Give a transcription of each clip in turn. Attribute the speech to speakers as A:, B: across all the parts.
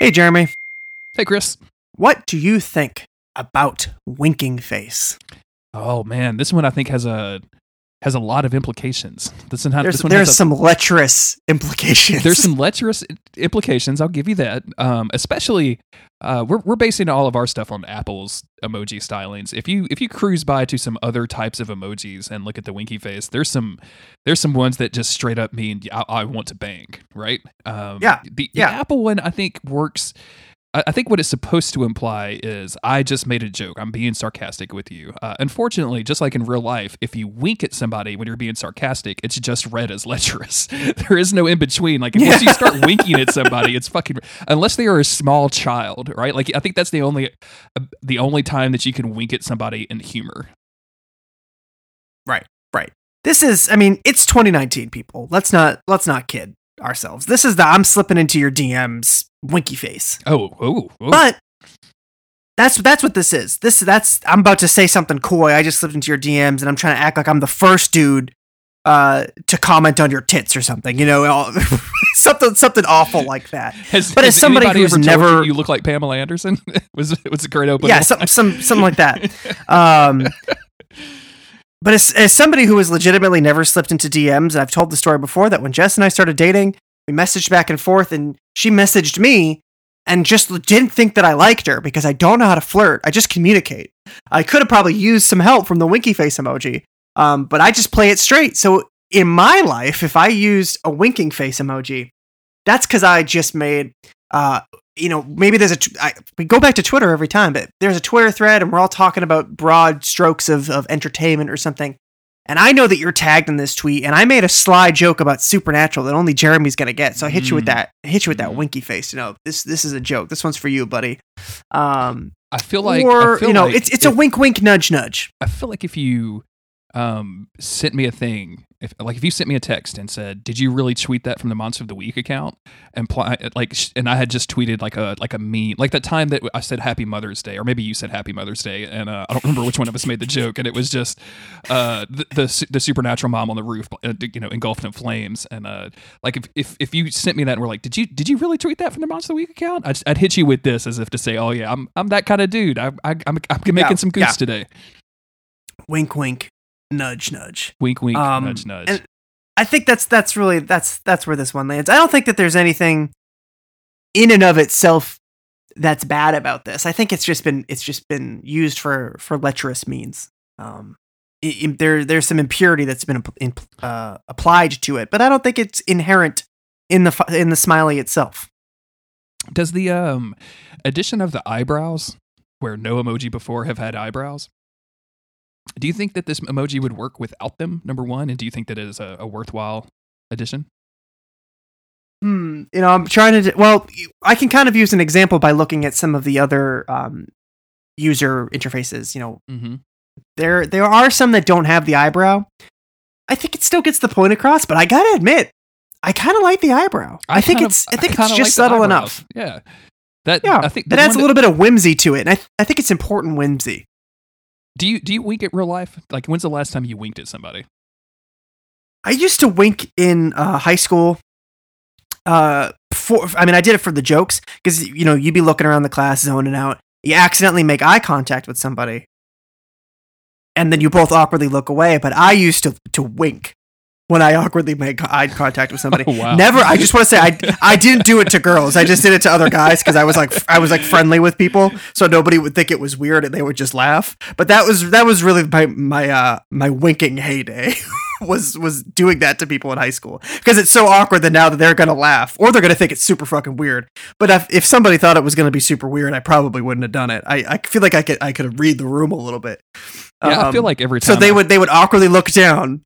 A: Hey, Jeremy,
B: Hey, Chris.
A: what do you think about winking face?
B: Oh man, this one I think has a has a lot of implications. This one, ha-
A: There's
B: this one
A: there's
B: a-
A: some lecherous implications.
B: there's some lecherous implications. I'll give you that. Um, especially, uh, we're we're basing all of our stuff on Apple's emoji stylings. If you if you cruise by to some other types of emojis and look at the winky face, there's some there's some ones that just straight up mean I, I want to bang, right? Um,
A: Yeah,
B: The, the
A: yeah.
B: Apple one I think works. I think what it's supposed to imply is I just made a joke. I'm being sarcastic with you. Uh, unfortunately, just like in real life, if you wink at somebody when you're being sarcastic, it's just read as lecherous. there is no in between. Like once you start winking at somebody, it's fucking unless they are a small child, right? Like I think that's the only uh, the only time that you can wink at somebody in humor.
A: right, right. This is, I mean, it's 2019, people. Let's not let's not kid ourselves. This is the I'm slipping into your DMs winky face.
B: Oh, oh, oh.
A: But that's that's what this is. This that's I'm about to say something coy. I just slipped into your DMs and I'm trying to act like I'm the first dude uh, to comment on your tits or something. You know, all- something something awful like that.
B: Has,
A: but as somebody who's
B: ever
A: never-
B: you, you look like Pamela Anderson was was a great opening.
A: Yeah, some some something like that. Um, but as, as somebody who has legitimately never slipped into DMs, I've told the story before that when Jess and I started dating, we messaged back and forth, and she messaged me and just didn't think that I liked her because I don't know how to flirt. I just communicate. I could have probably used some help from the winky face emoji, um, but I just play it straight. So in my life, if I used a winking face emoji, that's because I just made uh, you know, maybe there's a. T- I, we go back to Twitter every time, but there's a Twitter thread, and we're all talking about broad strokes of of entertainment or something. And I know that you're tagged in this tweet, and I made a sly joke about Supernatural that only Jeremy's gonna get. So I hit you with
B: Mm.
A: that. I hit you with that
B: Mm.
A: winky face. You know, this this is a joke. This one's for you, buddy. Um,
B: I feel like
A: or
B: I feel
A: you know,
B: like
A: it's it's
B: if-
A: a wink, wink, nudge, nudge.
B: I feel like if you um sent me a thing, if like if you sent me a text and said, "Did you really tweet that from the Monster of the Week account?" and pl- like, sh- and I had just tweeted like a like a meme, like that time that I said Happy Mother's Day, or maybe you said Happy Mother's Day, and uh, I don't remember which one of us made the joke, and it was just uh the the, the supernatural mom on the roof, uh, you know, engulfed in flames, and uh like if, if if you sent me that and were like, "Did you did you really tweet that from the Monster of the Week account?" I'd, I'd hit you with this as if to say, "Oh yeah, I'm I'm that kind of dude. I, I I'm I'm making
A: Yeah,
B: some goose
A: yeah.
B: today."
A: Wink, wink, nudge, nudge.
B: Wink, wink,
A: Um,
B: nudge, nudge.
A: and I think that's that's really that's that's where this one lands. I don't think that there's anything in and of itself that's bad about this. I think it's just been it's just been used for for lecherous means. Um, i- i- there there's some impurity that's been in, uh, applied to it, but I don't think it's inherent in the in the smiley itself.
B: Does the um addition of the eyebrows, where no emoji before have had eyebrows, do you think that this emoji would work without them? Number one, and do you think that it is a, a worthwhile addition?
A: Hmm. You know, I'm trying to. Well, I can kind of use an example by looking at some of the other um, user interfaces. You know,
B: Mm-hmm.
A: there there are some that don't have the eyebrow. I think it still gets the point across, but I gotta admit, I kind of like the eyebrow. I, think
B: kind of-
A: it's I think
B: kinda
A: it's just
B: the
A: subtle enough.
B: Yeah, that
A: Yeah,
B: I think the
A: adds a little bit of whimsy to it, and I th- I think it's important whimsy.
B: Do you do you wink at real life? Like, when's the last time you winked at somebody?
A: I used to wink in uh, high school. Uh, for I mean, I did it for the jokes because you know you'd be looking around the class, zoning out. You accidentally make eye contact with somebody, and then you both awkwardly look away. But I used to to wink when I awkwardly make eye contact with somebody.
B: Oh, wow.
A: Never. I just want to say I I didn't do it to girls. I just did it to other guys because I was like I was like friendly with people, so nobody would think it was weird and they would just laugh. But that was that was really my my uh my winking heyday. was was doing that to people in high school because it's so awkward that now that they're gonna laugh or they're gonna think it's super fucking weird. But if, if somebody thought it was gonna be super weird, I probably wouldn't have done it. I, I feel like I could I could read the room a little bit.
B: Yeah, I feel
A: Um,
B: like every time
A: so they
B: I-
A: would they would awkwardly look down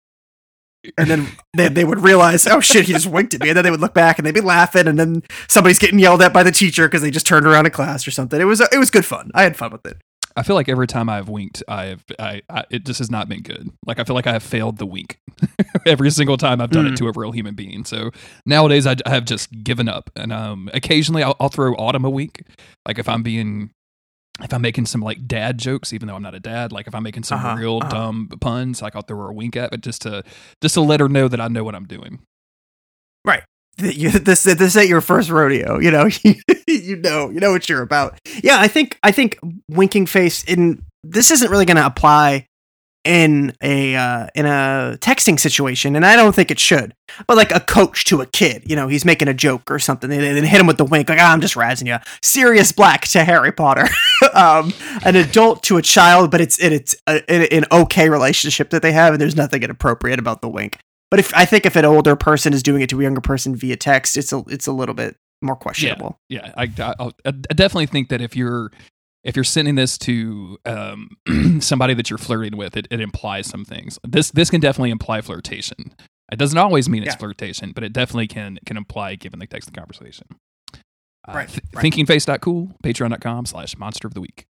A: and then they, they would realize oh shit he just winked at me and then they would look back and they'd be laughing and then somebody's getting yelled at by the teacher because they just turned around in class or something it was it was good fun i had fun with it
B: I feel like every time I've winked, I've I, I it just has not been good. Like I feel like I have failed the wink every single time I've done
A: Mm.
B: it to a real human being. So nowadays I, I have just given up, and um, occasionally I'll, I'll throw Autumn a wink. Like if I'm being if I'm making some like dad jokes, even though I'm not a dad, like if I'm making some
A: Uh-huh,
B: real
A: uh-huh.
B: dumb puns, like I'll throw her a wink at, but just to just to let her know that I know what I'm doing.
A: Right. you, this this ain't your first rodeo. You know, you know, you know what you're about. Yeah, I think I think winking face in this isn't really going to apply in a uh, in a texting situation, and I don't think it should. But like a coach to a kid, you know, he's making a joke or something, and then hit him with the wink, like ah, I'm just razzing you. Sirius Black to Harry Potter, um, an adult to a child, but it's it, it's a, an okay relationship that they have, and there's nothing inappropriate about the wink. But if I think if an older person is doing it to a younger person via text, it's a it's a little bit more questionable.
B: Yeah, I, I, I'll- I definitely think that if you're if you're sending this to um, somebody that you're flirting with, it, it implies some things. This this can definitely imply flirtation. It doesn't always mean it's
A: Yeah.
B: flirtation, but it definitely can can imply given the text of the conversation. Uh,
A: Right,
B: th-
A: right.
B: Thinkingface.cool, patreon.com slash monster of the week.